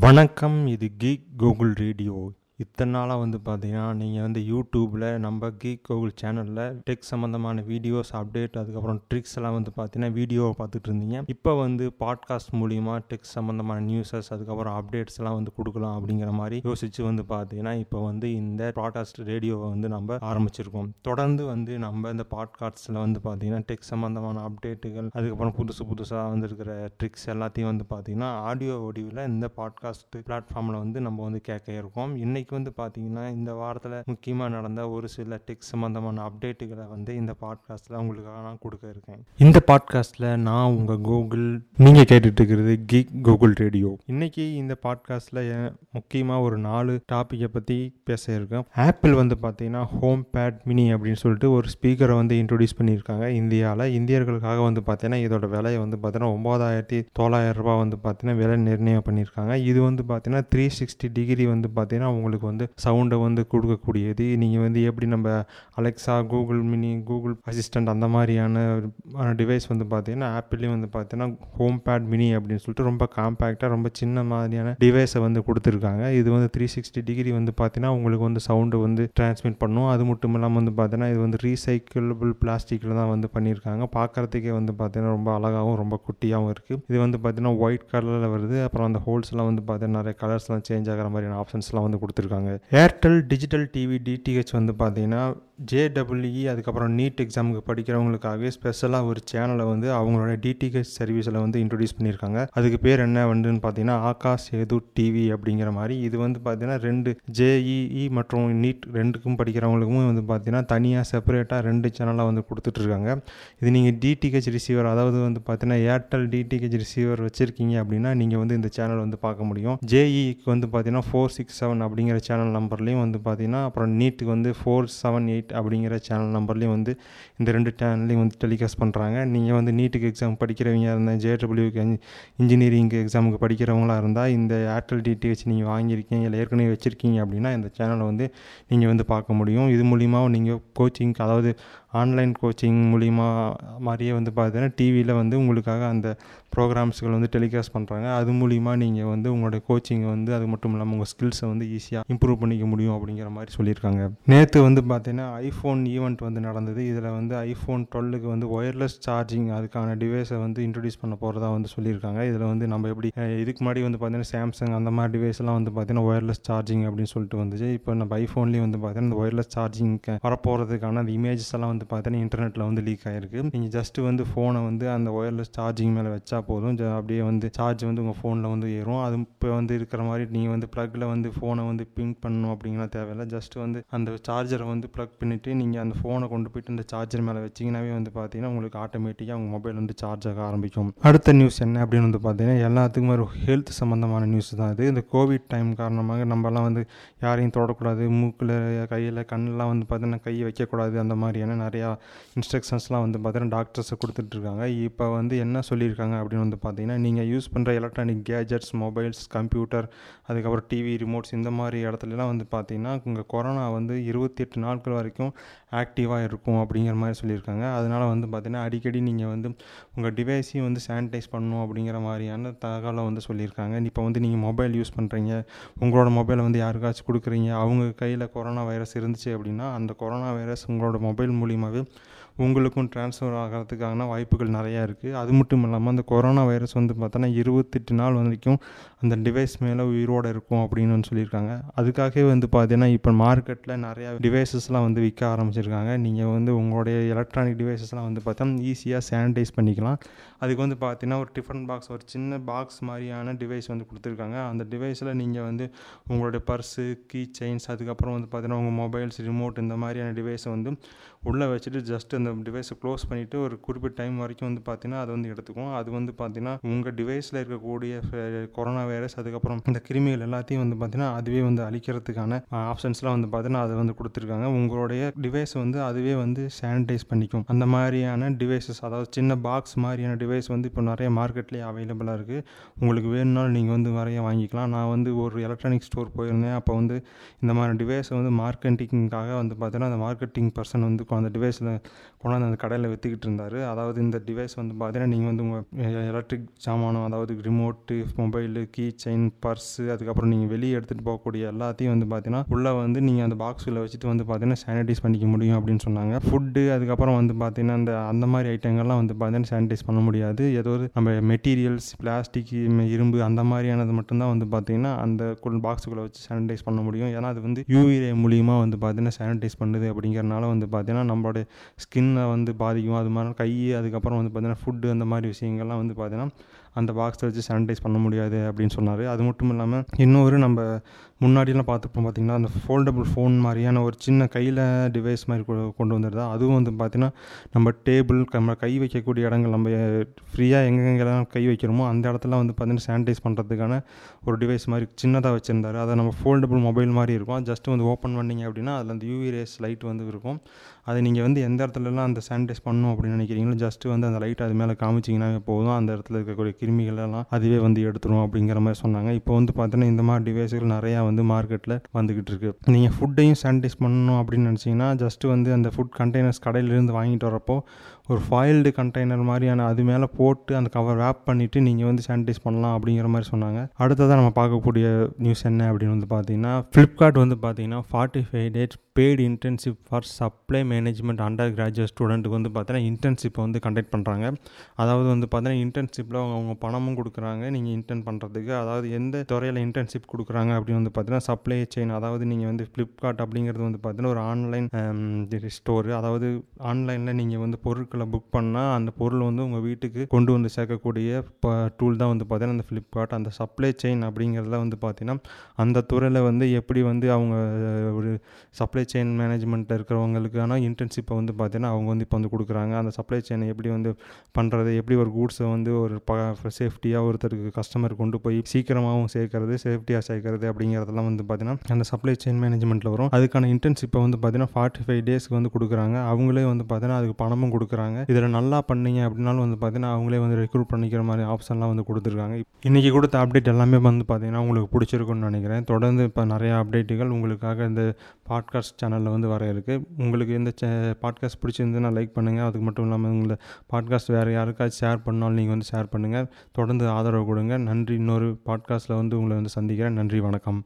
வணக்கம் இது geek Google radio இத்தனை நாளாக வந்து பார்த்தீங்கன்னா நீங்கள் வந்து யூடியூப்பில் நம்ம கீக் கூகுள் சேனலில் டெக் சம்மந்தமான வீடியோஸ் அப்டேட் அதுக்கப்புறம் ட்ரிக்ஸ் எல்லாம் வந்து பார்த்தீங்கன்னா வீடியோவை பார்த்துட்டு இருந்தீங்க. இப்போ வந்து பாட்காஸ்ட் மூலிமா டெக் சம்மந்தமான நியூஸஸ் அதுக்கப்புறம் அப்டேட்ஸ் எல்லாம் வந்து கொடுக்கலாம் அப்படிங்கிற மாதிரி யோசித்து வந்து பார்த்தீங்கன்னா இப்போ வந்து இந்த பாட்காஸ்ட் ரேடியோவை வந்து நம்ம ஆரம்பிச்சிருக்கோம். தொடர்ந்து வந்து நம்ம இந்த பாட்காஸ்ட்டில் வந்து பார்த்தீங்கன்னா டெக் சம்மந்தமான அப்டேட்டுகள் அதுக்கப்புறம் புதுசு புதுசாக வந்துருக்கிற ட்ரிக்ஸ் எல்லாத்தையும் வந்து பார்த்தீங்கன்னா ஆடியோ வடிவில் இந்த பாட்காஸ்ட் பிளாட்ஃபார்மில் வந்து நம்ம வந்து கேட்க இருக்கோம். இன்னைக்கு வந்து பார்த்தீங்கன்னா இந்த வாரத்தில் முக்கியமாக நடந்த ஒரு சில டெக் சம்மந்தமான அப்டேட்டுகளை வந்து இந்த பாட்காஸ்ட்டில் உங்களுக்காக நான் கொடுக்க இருக்கேன். இந்த பாட்காஸ்ட்டில் நான் உங்கள் கூகுள் நீங்கள் கேட்டுட்டு இருக்கிறது கிக் கூகுள் ரேடியோ இன்றைக்கி இந்த பாட்காஸ்ட்டில் முக்கியமாக ஒரு நாலு டாப்பிக்கை பற்றி பேச இருக்கேன் ஆப்பிள் வந்து பார்த்தீங்கன்னா ஹோம் பேட் மினி அப்படின்னு சொல்லிட்டு ஒரு ஸ்பீக்கரை வந்து இன்ட்ரொடியூஸ் பண்ணியிருக்காங்க. இந்தியாவில் இந்தியர்களுக்காக வந்து பார்த்தீங்கன்னா இதோட விலையை வந்து பார்த்தீங்கன்னா ஒம்பதாயிரத்தி தொள்ளாயிரம் ரூபாய் வந்து பார்த்தீங்கன்னா விலை நிர்ணயம் பண்ணியிருக்காங்க. இது வந்து பார்த்தீங்கன்னா த்ரீ சிக்ஸ்டி டிகிரி வந்து பார்த்தீங்கன்னா உங்களுக்கு வந்து சவுண்டை வந்து கொடுக்கக்கூடியது. நீங்கள் வந்து எப்படி நம்ம Alexa Google mini Google assistant அந்த மாதிரியான டிவைஸ் வந்து பார்த்தீங்கன்னா ஆப்பிள்லேயும் வந்து பார்த்தீங்கன்னா ஹோம் பேட் மினி அப்படின்னு சொல்லிட்டு ரொம்ப காம்பேக்டாக ரொம்ப சின்ன மாதிரியான டிவைஸை வந்து கொடுத்துருக்காங்க. இது வந்து த்ரீ சிக்ஸ்டி டிகிரி வந்து பார்த்தீங்கன்னா உங்களுக்கு வந்து சவுண்டு வந்து டிரான்ஸ்மிட் பண்ணும். அது மட்டும் இல்லாமல் வந்து பார்த்தீங்கன்னா இது வந்து ரீசைக்கிளபிள் பிளாஸ்டிக்கில் தான் வந்து பண்ணியிருக்காங்க. பார்க்குறதுக்கே வந்து பார்த்தீங்கன்னா ரொம்ப அழகாகவும் ரொம்ப குட்டியாகவும் இருக்குது இது வந்து பார்த்தீங்கன்னா ஒயிட் கலரில் வருது. அப்புறம் அந்த ஹோல்ஸ்லாம் வந்து பார்த்தீங்கன்னா நிறைய கலர்ஸ்லாம் சேஞ்ச் ஆகிற மாதிரியான ஆப்ஷன்ஸ்லாம் வந்து கொடுத்துருக்காங்க ஏர்டெல் டிஜிட்டல் டிவி டிடிஹெச் வந்து பார்த்தீங்கன்னா ஜேடபிள்இ அதுக்கப்புறம் நீட் எக்ஸாமுக்கு படிக்கிறவங்களுக்காகவே ஸ்பெஷலாக ஒரு சேனலை வந்து அவங்களோட டிடிஹெச் சர்வீஸில் வந்து இன்ட்ரடியூஸ் பண்ணியிருக்காங்க. அதுக்கு பேர் என்ன வந்துன்னு பார்த்தீங்கன்னா ஆகாஷ் எது டிவி அப்படிங்கிற மாதிரி. இது வந்து பார்த்தீங்கன்னா ரெண்டு ஜேஇஇ மற்றும் நீட் ரெண்டுக்கும் படிக்கிறவங்களுக்கும் வந்து பார்த்தீங்கன்னா தனியாக செப்பரேட்டாக ரெண்டு சேனலாக வந்து கொடுத்துட்ருக்காங்க. இது நீங்கள் டிடிஹெச் ரிசீவர் அதாவது வந்து பார்த்தீங்கன்னா ஏர்டெல் டிடிஹெச் ரிசீவர் வச்சுருக்கீங்க அப்படின்னா நீங்கள் வந்து இந்த சேனல் வந்து பார்க்க முடியும். ஜேஇக்கு வந்து பார்த்தீங்கன்னா ஃபோர் சிக்ஸ் செவன் அப்படிங்கிற சேனல் நம்பர்லேயும் வந்து பார்த்தீங்கன்னா அப்புறம் நீட்டுக்கு வந்து ஃபோர் செவன் எயிட் அப்படிங்கிற சேனல் நம்பர்லேயும் வந்து இந்த ரெண்டு சேனல்லையும் வந்து டெலிகாஸ்ட் பண்ணுறாங்க நீங்கள் வந்து நீட்டுக்கு எக்ஸாம் படிக்கிறவங்க இருந்தால் ஜேடபிள்யூக்கு இன்ஜினியரிங்க்கு எக்ஸாமுக்கு படிக்கிறவங்களா இருந்தால் இந்த ஏர்டெல் டிடிஹெச் நீங்கள் வாங்கியிருக்கீங்க இல்லை ஏற்கனவே வச்சுருக்கீங்க அப்படின்னா இந்த சேனலை வந்து நீங்கள் வந்து பார்க்க முடியும். இது மூலிமா நீங்கள் கோச்சிங் அதாவது ஆன்லைன் கோச்சிங் மூலிமா மாதிரியே வந்து பார்த்தீங்கன்னா டிவியில் வந்து உங்களுக்காக அந்த ப்ரோக்ராம்ஸ்கள் வந்து டெலிகாஸ்ட் பண்ணுறாங்க அது மூலிமா நீங்கள் வந்து உங்களோட கோச்சிங்கை வந்து அது மட்டும் இல்லாமல் உங்கள் ஸ்கில்ஸை வந்து ஈஸியாக இம்ப்ரூவ் பண்ணிக்க முடியும் அப்படிங்கிற மாதிரி சொல்லியிருக்காங்க. நேற்று வந்து பார்த்தீங்கன்னா ஐஃபோன் ஈவெண்ட் வந்து நடந்தது. இதில் வந்து ஐஃபோன் டுவெல்லுக்கு வந்து ஒயர்லெஸ் சார்ஜிங் அதுக்கான டிவைஸை வந்து இன்ட்ரடியூஸ் பண்ண போகிறதா வந்து சொல்லியிருக்காங்க. இதில் வந்து நம்ம எப்படி இதுக்கு முன்னாடி வந்து பார்த்தீங்கன்னா சாம்சங் அந்த மாதிரி டிவைஸ்லாம் வந்து பார்த்தீங்கன்னா ஒயர்லெஸ் சார்ஜிங் அப்படின்னு சொல்லிட்டு வந்துச்சு. இப்போ நம்ம ஐஃபோன்லேயும் வந்து பார்த்தீங்கன்னா இந்த ஒயர்லெஸ் சார்ஜிங் வரப்போகிறதுக்கான அந்த இமேஜஸ் எல்லாம் வந்து பார்த்தீங்கன்னா இன்டர்நெட்டில் வந்து லீக் ஆகிருக்கு நீங்கள் ஜஸ்ட்டு வந்து ஃபோனை வந்து அந்த ஒயர்லெஸ் சார்ஜிங் மேலே வச்சா போதும். அப்படியே வந்து சார்ஜ் வந்து உங்கள் ஃபோனில் வந்து ஏறும். அது இப்போ வந்து இருக்கிற மாதிரி நீங்கள் வந்து ப்ளக்கில் வந்து ஃபோனை வந்து பிங் பண்ணணும் அப்படிங்கலாம் தேவையில்லை. ஜஸ்ட் வந்து அந்த சார்ஜரை வந்து ப்ளக் பண்ணிவிட்டு நீங்கள் அந்த ஃபோனை கொண்டு போயிட்டு அந்த சார்ஜர் மேலே வச்சிங்கனாவே வந்து பார்த்தீங்கன்னா உங்களுக்கு ஆட்டோமேட்டிக்காக உங்கள் மொபைல் வந்து சார்ஜ் ஆக ஆரம்பிக்கும். அடுத்த நியூஸ் என்ன அப்படின்னு வந்து பார்த்தீங்கன்னா எல்லாத்துக்குமே ஒரு ஹெல்த் சம்மந்தமான நியூஸ் தான் இது. இந்த கோவிட் டைம் காரணமாக நம்மலாம் வந்து யாரையும் தொடக்கூடாது. மூக்கில் கையில் கண்ணெலாம் வந்து பார்த்தீங்கன்னா கை வைக்கக்கூடாது. அந்த மாதிரியான நிறையா இன்ஸ்ட்ரக்ஷன்ஸ்லாம் வந்து பார்த்தீங்கன்னா டாக்டர்ஸை கொடுத்துட்ருக்காங்க இப்போ வந்து என்ன சொல்லியிருக்காங்க அப்படின்னு வந்து பார்த்தீங்கன்னா நீங்கள் யூஸ் பண்ணுற எலக்ட்ரானிக் கேஜெட்ஸ் மொபைல்ஸ் கம்ப்யூட்டர் அதுக்கப்புறம் டிவி ரிமோட்ஸ் இந்த மாதிரி இடத்துலலாம் வந்து பார்த்தீங்கன்னா உங்கள் கொரோனா வந்து இருபத்தி எட்டு நாட்கள் வரைக்கும் ஆக்டிவாக இருக்கும் அப்படிங்கிற மாதிரி சொல்லியிருக்காங்க. அதனால் வந்து பார்த்திங்கன்னா அடிக்கடி நீங்கள் வந்து உங்கள் டிவைஸையும் வந்து சானிடைஸ் பண்ணணும் அப்படிங்கிற மாதிரியான தகவலை வந்து சொல்லியிருக்காங்க. இப்போ வந்து நீங்கள் மொபைல் யூஸ் பண்ணுறீங்க உங்களோட மொபைலை வந்து யாருக்காச்சும் கொடுக்குறீங்க. அவங்க கையில் கொரோனா வைரஸ் இருந்துச்சு அப்படின்னா அந்த கொரோனா வைரஸ் உங்களோட மொபைல் மூலியமாகவே உங்களுக்கும் ட்ரான்ஸ்ஃபர் ஆகிறதுக்கான வாய்ப்புகள் நிறையா இருக்குது அது மட்டும் இல்லாமல் அந்த கொரோனா வைரஸ் வந்து பார்த்தோன்னா இருபத்தெட்டு நாள் வரைக்கும் அந்த டிவைஸ் மேலே உயிரோடு இருக்கும் அப்படின்னு சொல்லியிருக்காங்க. அதுக்காகவே வந்து பார்த்தீங்கன்னா இப்போ மார்க்கெட்டில் நிறையா டிவைசஸ்லாம் வந்து விற்க ஆரம்பிச்சிருக்காங்க. நீங்கள் வந்து உங்களுடைய எலக்ட்ரானிக் டிவைசஸ்லாம் வந்து பார்த்தா ஈஸியாக சானிடைஸ் பண்ணிக்கலாம். அதுக்கு வந்து பார்த்தீங்கன்னா ஒரு டிஃபன் பாக்ஸ் ஒரு சின்ன பாக்ஸ் மாதிரியான டிவைஸ் வந்து கொடுத்துருக்காங்க. அந்த டிவைஸில் நீங்கள் வந்து உங்களுடைய பர்ஸு கீ செயின்ஸ் அதுக்கப்புறம் வந்து பார்த்தீங்கன்னா உங்கள் மொபைல்ஸ் ரிமோட் இந்த மாதிரியான டிவைஸை வந்து உள்ளே வச்சுட்டு ஜஸ்ட் அந்த அந்த டிவைஸை க்ளோஸ் பண்ணிவிட்டு ஒரு குறிப்பிட்ட டைம் வரைக்கும் வந்து பார்த்தீங்கன்னா அது வந்து எடுத்துக்கும் அது வந்து பார்த்தீங்கன்னா உங்கள் டிவைஸில் இருக்கக்கூடிய கொரோனா வைரஸ் அதுக்கப்புறம் இந்த கிருமிகள் எல்லாத்தையும் வந்து பார்த்தீங்கன்னா அதுவே வந்து அழிக்கிறதுக்கான ஆப்ஷன்ஸ்லாம் வந்து பார்த்தீங்கன்னா அதை வந்து கொடுத்துருக்காங்க. உங்களுடைய டிவைஸ் வந்து அதுவே வந்து சானிடைஸ் பண்ணிக்கும். அந்த மாதிரியான டிவைசஸ் அதாவது சின்ன பாக்ஸ் மாதிரியான டிவைஸ் வந்து இப்போ நிறைய மார்க்கெட்லேயே அவைலபிளாக இருக்குது உங்களுக்கு வேணும்னாலும் நீங்கள் வந்து நிறைய வாங்கிக்கலாம். நான் வந்து ஒரு எலக்ட்ரானிக் ஸ்டோர் போயிருந்தேன். அப்போ வந்து இந்த மாதிரி டிவைஸை வந்து மார்க்கெட்டிங்காக வந்து பார்த்தீங்கன்னா அந்த மார்க்கெட்டிங் பர்சன் வந்து அந்த டிவைஸில் கொண்டாந்து அந்த கடையில் விற்றுக்கிட்டு இருந்தார் அதாவது இந்த டிவைஸ் வந்து பார்த்தீங்கன்னா நீங்கள் வந்து உங்கள் எலக்ட்ரிக் சாமானம் அதாவது remote mobile key chain purse அதுக்கப்புறம் நீங்கள் வெளியே எடுத்துகிட்டு போகக்கூடிய எல்லாத்தையும் வந்து பார்த்தீங்கன்னா உள்ளே வந்து நீங்கள் அந்த பாக்ஸில் வச்சுட்டு வந்து பார்த்தீங்கன்னா சானிடைஸ் பண்ணிக்க முடியும் அப்படின்னு சொன்னாங்க. ஃபுட்டு அதுக்கப்புறம் வந்து பார்த்தீங்கன்னா அந்த அந்த மாதிரி ஐட்டங்கள்லாம் வந்து பார்த்தீங்கன்னா சானிடைஸ் பண்ண முடியாது. ஏதோ ஒரு நம்ம மெட்டீரியல்ஸ் பிளாஸ்டிக் இரும்பு அந்த மாதிரியானது மட்டும்தான் வந்து பார்த்தீங்கன்னா அந்த பாக்ஸுக்குள்ளே வச்சு சானிடைஸ் பண்ண முடியும். ஏன்னா அது வந்து யூவி மூலியமாக வந்து பார்த்தீங்கன்னா சானிடைஸ் பண்ணுது அப்படிங்கிறனால வந்து பார்த்தீங்கன்னா நம்மளோட ஸ்கின் ஸ்கின்னை வந்து பாதிக்கும். அது மாதிரி கை அதுக்கப்புறம் வந்து பார்த்திங்கன்னா ஃபுட்டு அந்த மாதிரி விஷயங்கள்லாம் வந்து பார்த்திங்கன்னா அந்த பாக்ஸை வச்சு சானிடைஸ் பண்ண முடியாது அப்படின்னு சொன்னார். அது மட்டும் இல்லாமல் இன்னொரு நம்ம முன்னாடியெல்லாம் பார்த்துப்போம் பார்த்திங்கன்னா அந்த ஃபோல்டபுள் ஃபோன் மாதிரியான ஒரு சின்ன கையில் டிவைஸ் மாதிரி கொண்டு வந்துடுதா அதுவும் வந்து பார்த்திங்கன்னா நம்ம டேபிள் நம்ம கை வைக்கக்கூடிய இடங்கள் நம்ம ஃப்ரீயாக எங்கெங்கெல்லாம் கை வைக்கிறோமோ அந்த இடத்துல வந்து பார்த்திங்கன்னா சானிடைஸ் பண்ணுறதுக்கான ஒரு டிவைஸ் மாதிரி சின்னதாக வச்சுருந்தாரு. அதை நம்ம ஃபோல்டபுள் மொபைல் மாதிரி இருக்கும். ஜஸ்ட் வந்து ஓப்பன் பண்ணிங்க அப்படின்னா அதில் அந்த யூவி ரேஸ் லைட் வந்து இருக்கும். அதை நீங்கள் வந்து எந்த இடத்துலலாம் அந்த சானிடைஸ் பண்ணணும் அப்படின்னு நினைக்கிறீங்களோ ஜஸ்ட்டு வந்து அந்த லைட் அது மேலே காமிச்சிங்கன்னா போதும். அந்த இடத்துல இருக்கக்கூடிய கிருமிகள் எல்லாம் அதுவே வந்து எடுத்துரும் அப்படிங்கிற மாதிரி சொன்னாங்க. இப்போ வந்து பார்த்தீங்கன்னா இந்த மாதிரி டிவைஸ்கள் நிறையா வந்து மார்க்கெட்டில் வந்துக்கிட்டு இருக்கு. நீங்கள் ஃபுட்டையும் சானிடைஸ் பண்ணணும் அப்படின்னு நினச்சிங்கன்னா ஜஸ்ட்டு வந்து அந்த ஃபுட் கண்டெய்னர்ஸ் கடையிலேருந்து வாங்கிட்டு வரப்போ ஒரு ஃபாயில்டு கண்டெய்னர் மாதிரியான அது மேலே போட்டு அந்த கவர் வேப் பண்ணிவிட்டு நீங்கள் வந்து சானிடைஸ் பண்ணலாம் அப்படிங்கிற மாதிரி சொன்னாங்க. அடுத்ததாக நம்ம பார்க்கக்கூடிய நியூஸ் என்ன அப்படின்னு வந்து பார்த்தீங்கன்னா ஃப்ளிப்கார்ட் வந்து பார்த்தீங்கன்னா forty five days paid internship for supply management under graduate ஸ்டூடெண்ட்டுக்கு வந்து பார்த்தீங்கன்னா இன்டர்ன்ஷிப்பை வந்து கண்டக்ட் பண்ணுறாங்க அதாவது வந்து பார்த்தீங்கன்னா இன்டர்ன்ஷிப்பில் அவங்க அவங்க பணமும் கொடுக்குறாங்க நீங்கள் இன்டர்ன் பண்ணுறதுக்கு அதாவது எந்த துறையில் இன்டர்ன்ஷிப் கொடுக்குறாங்க அப்படின்னு வந்து பார்த்தீங்கன்னா சப்ளை செயின் அதாவது நீங்கள் வந்து ஃப்ளிப்கார்ட் அப்படிங்கிறது வந்து பார்த்தீங்கன்னா ஒரு ஆன்லைன் ஸ்டோரு அதாவது ஆன்லைனில் நீங்கள் வந்து பொருட்களை புக் பண்ணால் அந்த பொருள் வந்து உங்கள் வீட்டுக்கு கொண்டு வந்து சேர்க்கக்கூடிய இப்போ டூல் தான் வந்து பார்த்தீங்கன்னா அந்த ஃப்ளிப்கார்ட் அந்த சப்ளை செயின் அப்படிங்கிறதுல வந்து பார்த்தீங்கன்னா அந்த துறையில் வந்து எப்படி வந்து அவங்க ஒரு சப்ளை செயின் மேனேஜ்மெண்ட்டில் இருக்கிறவங்களுக்கான இன்டர்ன்ஷிப்பை வந்து பார்த்தீங்கன்னா அவங்க வந்து இப்போ வந்து கொடுக்குறாங்க. அந்த சப்ளை செயினை எப்படி வந்து பண்ணுறது எப்படி ஒரு கூட்ஸை வந்து ஒரு ப சேஃப்டியாக ஒருத்தருக்கு கஸ்டமர் கொண்டு போய் சீக்கிரமாகவும் சேர்க்கறது சேஃப்டியாக சேர்க்கறது அப்படிங்கிறதெல்லாம் வந்து பார்த்தீங்கன்னா அந்த சப்ளை செயின் மேனேஜ்மெண்ட்டில் வரும். அதுக்கான இன்டர்ன்ஷிப்பை வந்து பார்த்தீங்கன்னா ஃபார்ட்டி ஃபைவ் டேஸ்க்கு வந்து கொடுக்குறாங்க. அவங்களே வந்து பார்த்தீங்கன்னா அதுக்கு பணமும் கொடுக்குறாங்க. இதில் நல்லா பண்ணீங்க அப்படின்னாலும் வந்து பார்த்தீங்கன்னா அவங்களே வந்து ரெக்ரூட் பண்ணிக்கிற மாதிரி ஆப்ஷன்லாம் வந்து கொடுத்துருக்காங்க. இன்றைக்கி கொடுத்த அப்டேட் எல்லாமே வந்து பார்த்தீங்கன்னா உங்களுக்கு பிடிச்சிருக்குன்னு நினைக்கிறேன். தொடர்ந்து இப்போ நிறையா அப்டேட்டுகள் உங்களுக்காக இந்த பாட்காஸ்ட் சேனலில் வந்து வர இருக்குது உங்களுக்கு இந்த பாட்காஸ்ட் பிடிச்சிருந்ததுன்னா லைக் பண்ணுங்கள் அதுக்கு மட்டும் இல்லாமல் உங்களை பாட்காஸ்ட் வேறு யாருக்காச்சும் ஷேர் பண்ணாலும் நீங்கள் வந்து ஷேர் பண்ணுங்கள் தொடர்ந்து ஆதரவு கொடுங்க. நன்றி. இன்னொரு பாட்காஸ்ட்டில் வந்து உங்களை வந்து சந்திக்கிறேன். நன்றி. வணக்கம்.